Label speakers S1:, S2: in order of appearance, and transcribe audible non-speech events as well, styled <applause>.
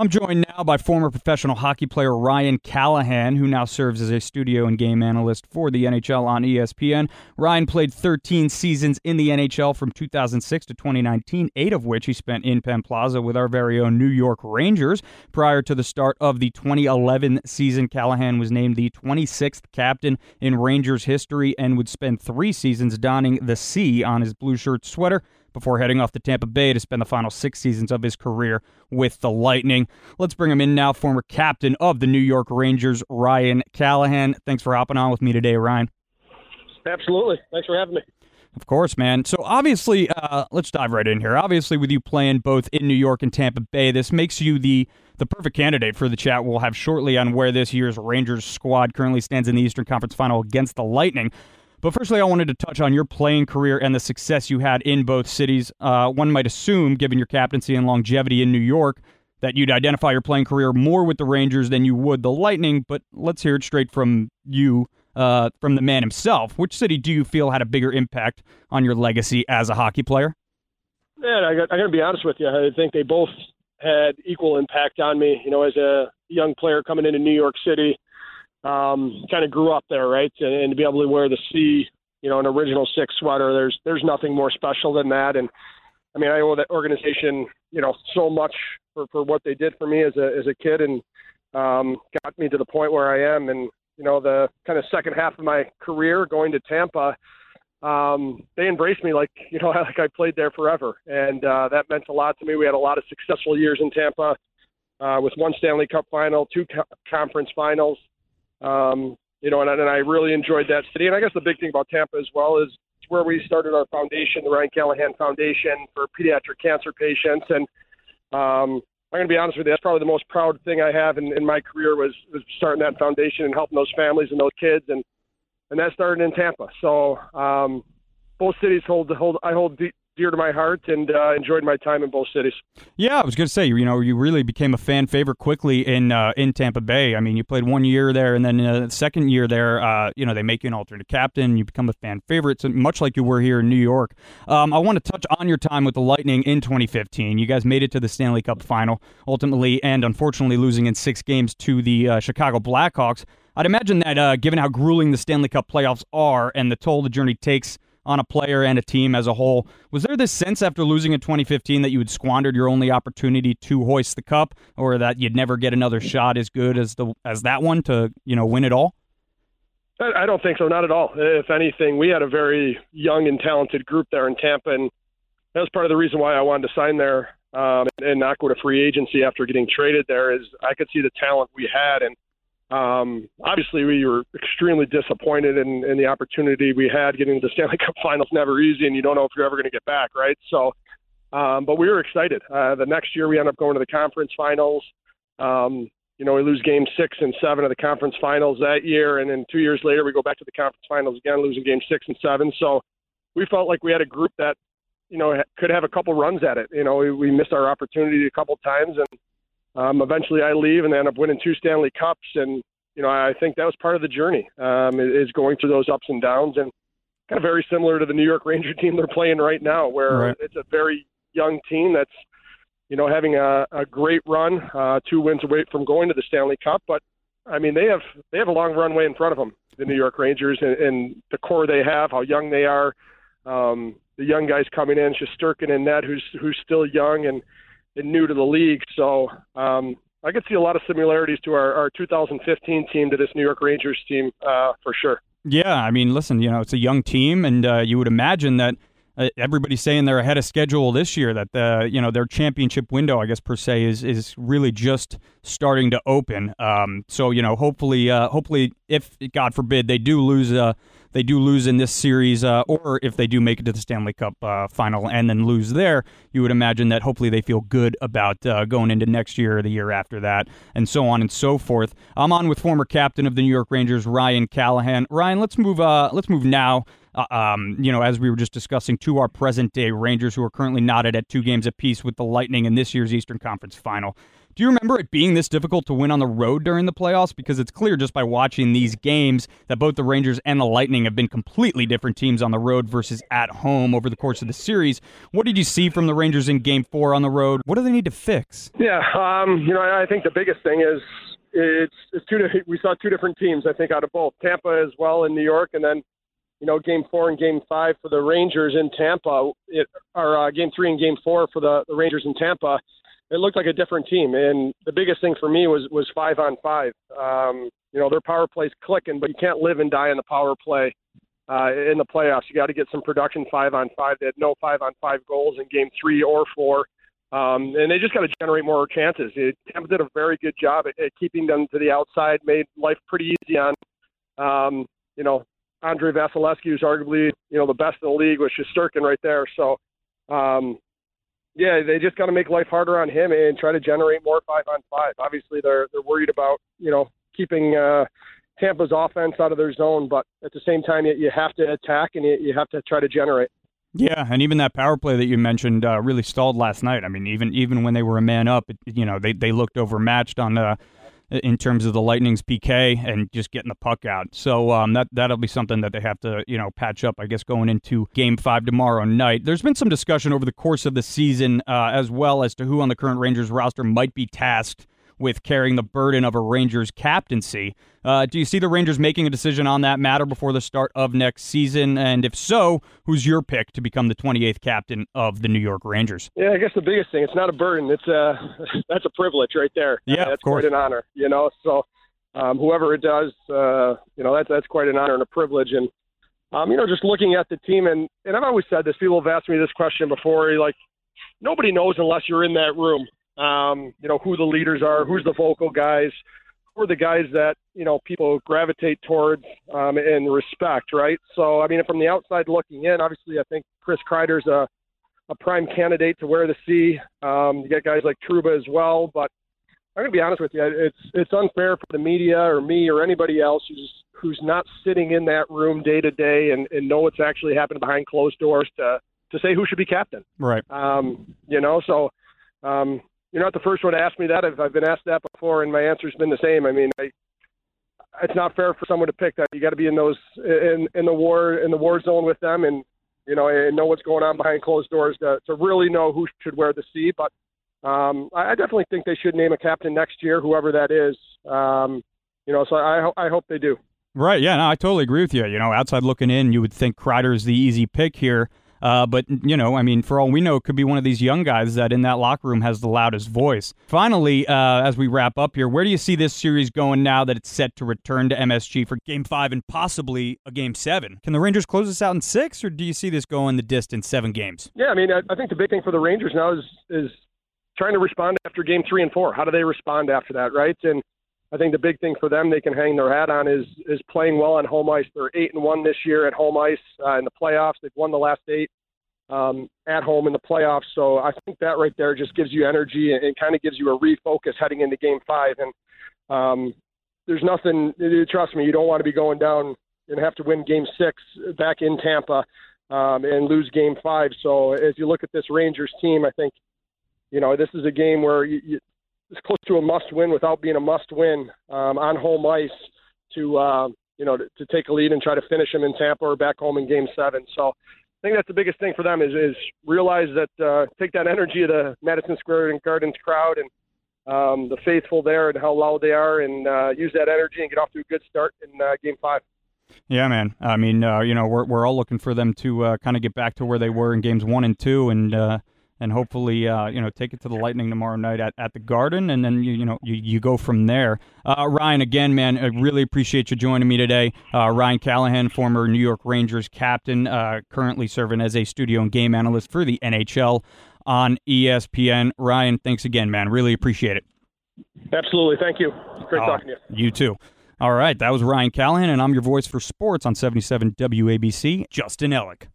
S1: I'm joined now by former professional hockey player Ryan Callahan, who now serves as a studio and game analyst for the NHL on ESPN. Ryan played 13 seasons in the NHL from 2006 to 2019, eight of which he spent in Penn Plaza with our very own New York Rangers. Prior to the start of the 2011 season, Callahan was named the 26th captain in Rangers history and would spend three seasons donning the C on his blue shirt sweater before heading off to Tampa Bay to spend the final six seasons of his career with the Lightning. Let's bring him in now, former captain of the New York Rangers, Ryan Callahan. Thanks for hopping on with me today, Ryan.
S2: Absolutely. Thanks for having me.
S1: Of course, man. So obviously, uh, let's dive right in here. Obviously, with you playing both in New York and Tampa Bay, this makes you the the perfect candidate for the chat we'll have shortly on where this year's Rangers squad currently stands in the Eastern Conference Final against the Lightning. But firstly, I wanted to touch on your playing career and the success you had in both cities. Uh, one might assume, given your captaincy and longevity in New York, that you'd identify your playing career more with the Rangers than you would the Lightning. But let's hear it straight from you, uh, from the man himself. Which city do you feel had a bigger impact on your legacy as a hockey player?
S2: Man, I got, I got to be honest with you. I think they both had equal impact on me. You know, as a young player coming into New York City, um, kind of grew up there, right? And, and to be able to wear the C, you know, an original six sweater, there's there's nothing more special than that. And I mean, I owe that organization, you know, so much for for what they did for me as a as a kid, and um, got me to the point where I am. And you know, the kind of second half of my career going to Tampa. Um, they embraced me like <laughs> you know like I played there forever, and uh, that meant a lot to me. We had a lot of successful years in Tampa, uh, with one Stanley Cup final, two co- conference finals, um, you know, and, and I really enjoyed that city. And I guess the big thing about Tampa as well is where we started our foundation, the Ryan Callahan Foundation for pediatric cancer patients. And um, I'm going to be honest with you, that's probably the most proud thing I have in, in my career was, was starting that foundation and helping those families and those kids. And and that started in Tampa. So um, both cities hold the hold I hold deep, dear to my heart and uh, enjoyed my time in both cities.
S1: Yeah, I was going to say, you know, you really became a fan favorite quickly in uh, in Tampa Bay. I mean, you played one year there, and then uh, the second year there, uh, you know, they make you an alternate captain. You become a fan favorite, so much like you were here in New York. Um, I want to touch on your time with the Lightning in 2015. You guys made it to the Stanley Cup final, ultimately, and unfortunately losing in six games to the uh, Chicago Blackhawks. I'd imagine that, uh, given how grueling the Stanley Cup playoffs are and the toll the journey takes on a player and a team as a whole. Was there this sense after losing in 2015 that you had squandered your only opportunity to hoist the cup, or that you'd never get another shot as good as the as that one to you know win it all?
S2: I don't think so, not at all. If anything, we had a very young and talented group there in Tampa, and that was part of the reason why I wanted to sign there um, and not go to free agency after getting traded there. Is I could see the talent we had, and um, obviously, we were extremely disappointed in, in the opportunity we had getting to the Stanley <laughs> Cup Finals. Never easy, and you don't know if you're ever going to get back, right? So, um, but we were excited. Uh, the next year, we end up going to the conference finals. Um, you know, we lose game six and seven of the conference finals that year, and then two years later, we go back to the conference finals again, losing game six and seven. So, we felt like we had a group that, you know, could have a couple runs at it. You know, we, we missed our opportunity a couple times, and um, eventually, I leave and end up winning two Stanley Cups, and you know I think that was part of the journey um, is going through those ups and downs, and kind of very similar to the New York Ranger <laughs> team they're playing right now, where right. it's a very young team that's you know having a, a great run, uh, two wins away from going to the Stanley Cup, but I mean they have they have a long runway in front of them, the New York Rangers, and, and the core they have, how young they are. Um, the young guys coming in, Shesterkin and Ned, who's who's still young and and new to the league. So um, I could see a lot of similarities to our, our 2015 team to this New York Rangers team uh, for sure.
S1: Yeah, I mean, listen, you know, it's a young team, and uh, you would imagine that uh, everybody's saying they're ahead of schedule this year. That the you know their championship window, I guess per se, is is really just starting to open. Um, so you know, hopefully, uh, hopefully, if God forbid they do lose uh, they do lose in this series, uh, or if they do make it to the Stanley Cup uh, final and then lose there, you would imagine that hopefully they feel good about uh, going into next year or the year after that, and so on and so forth. I'm on with former captain of the New York Rangers, Ryan Callahan. Ryan, let's move. Uh, let's move now. Uh, um, you know, as we were just discussing, to our present day Rangers, who are currently knotted at two games apiece with the Lightning in this year's Eastern Conference Final. Do you remember it being this difficult to win on the road during the playoffs? Because it's clear just by watching these games that both the Rangers and the Lightning have been completely different teams on the road versus at home over the course of the series. What did you see from the Rangers in Game Four on the road? What do they need to fix?
S2: Yeah, um, you know, I think the biggest thing is it's it's two. We saw two different teams. I think out of both Tampa as well in New York, and then you know, game four and game five for the Rangers in Tampa, it, or uh, game three and game four for the, the Rangers in Tampa, it looked like a different team. And the biggest thing for me was was five on five. Um, you know, their power plays clicking, but you can't live and die in the power play uh, in the playoffs. You got to get some production five on five. They had no five on five goals in game three or four. Um, and they just got to generate more chances. It, Tampa did a very good job at, at keeping them to the outside, made life pretty easy on, um, you know, Andrei Vasilevskiy, who's arguably you know the best in the league, was Shesterkin right there. So, um, yeah, they just got to make life harder on him and try to generate more five on five. Obviously, they're they're worried about you know keeping uh, Tampa's offense out of their zone, but at the same time, you, you have to attack and you, have to try to generate.
S1: Yeah, and even that power play that you mentioned uh, really stalled last night. I mean, even even when they were a man up, you know, they they looked overmatched on uh, in terms of the Lightning's PK and just getting the puck out. So um, that that'll be something that they have to you know patch up. I guess going into Game Five tomorrow night. There's been some discussion over the course of the season uh, as well as to who on the current Rangers roster might be tasked with carrying the burden of a Rangers captaincy. Uh, do you see the Rangers making a decision on that matter before the start of next season? And if so, who's your pick to become the 28th captain of the New York Rangers?
S2: Yeah, I guess the biggest thing, it's not a burden. It's a, <laughs> that's a privilege right there.
S1: Yeah,
S2: that's
S1: of course.
S2: quite an honor, you know? So um, whoever it does, uh, you know, that's, that's quite an honor and a privilege. And, um, you know, just looking at the team, and, and I've always said this, people have asked me this question before, like, nobody knows unless you're in that room um, you know, who the leaders are, who's the vocal guys, who are the guys that, you know, people gravitate towards um, and respect, right? So, I mean, from the outside looking in, obviously, I think Chris Kreider's a, a prime candidate to wear the C. Um, you get guys like Trouba as well, but I'm gonna be honest with you, it's it's unfair for the media or me or anybody else who's who's not sitting in that room day to day and, and know what's actually happening behind closed doors to to say who should be captain.
S1: Right.
S2: Um, you know, so um, you're not the first one to ask me that. I've, I've been asked that before, and my answer's been the same. I mean, I, it's not fair for someone to pick that. You got to be in those in in the war in the war zone with them, and you know, and know what's going on behind closed doors to to really know who should wear the C. But um, I, I definitely think they should name a captain next year, whoever that is. Um, you know, so I I hope they do.
S1: Right. Yeah. No, I totally agree with you. You know, outside looking in, you would think Kreider is the easy pick here. Uh, but, you know, I mean, for all we know, it could be one of these young guys that in that locker room has the loudest voice. Finally, uh, as we wrap up here, where do you see this series going now that it's set to return to MSG for game five and possibly a game seven? Can the Rangers close this out in six, or do you see this going the distance seven games?
S2: Yeah, I mean, I, I think the big thing for the Rangers now is, is trying to respond after game three and four. How do they respond after that, right? And I think the big thing for them they can hang their hat on is is playing well on home ice. They're eight and one this year at home ice uh, in the playoffs. They've won the last eight um, at home in the playoffs. So I think that right there just gives you energy and, and kind of gives you a refocus heading into Game Five. And um, there's nothing. Trust me, you don't want to be going down and have to win Game Six back in Tampa um, and lose Game Five. So as you look at this Rangers team, I think you know this is a game where you, you it's close to a must-win without being a must-win um, on home ice to uh, you know to, to take a lead and try to finish them in Tampa or back home in Game Seven. So I think that's the biggest thing for them is is realize that uh, take that energy of the Madison Square Gardens crowd and um, the faithful there and how loud they are, and uh, use that energy and get off to a good start in uh, Game Five.
S1: Yeah, man. I mean, uh, you know, we're we're all looking for them to uh, kind of get back to where they were in games one and two, and uh, and hopefully, uh, you know, take it to the Lightning tomorrow night at, at the Garden, and then you you know you, you go from there. Uh, Ryan, again, man, I really appreciate you joining me today. Uh, Ryan Callahan, former New York Rangers captain, uh, currently serving as a studio and game analyst for the NHL on ESPN. Ryan, thanks again, man. Really appreciate it.
S2: Absolutely, thank you. Great talking to you.
S1: You too. All right, that was Ryan Callahan, and I'm your voice for sports on 77 WABC, Justin Ellick.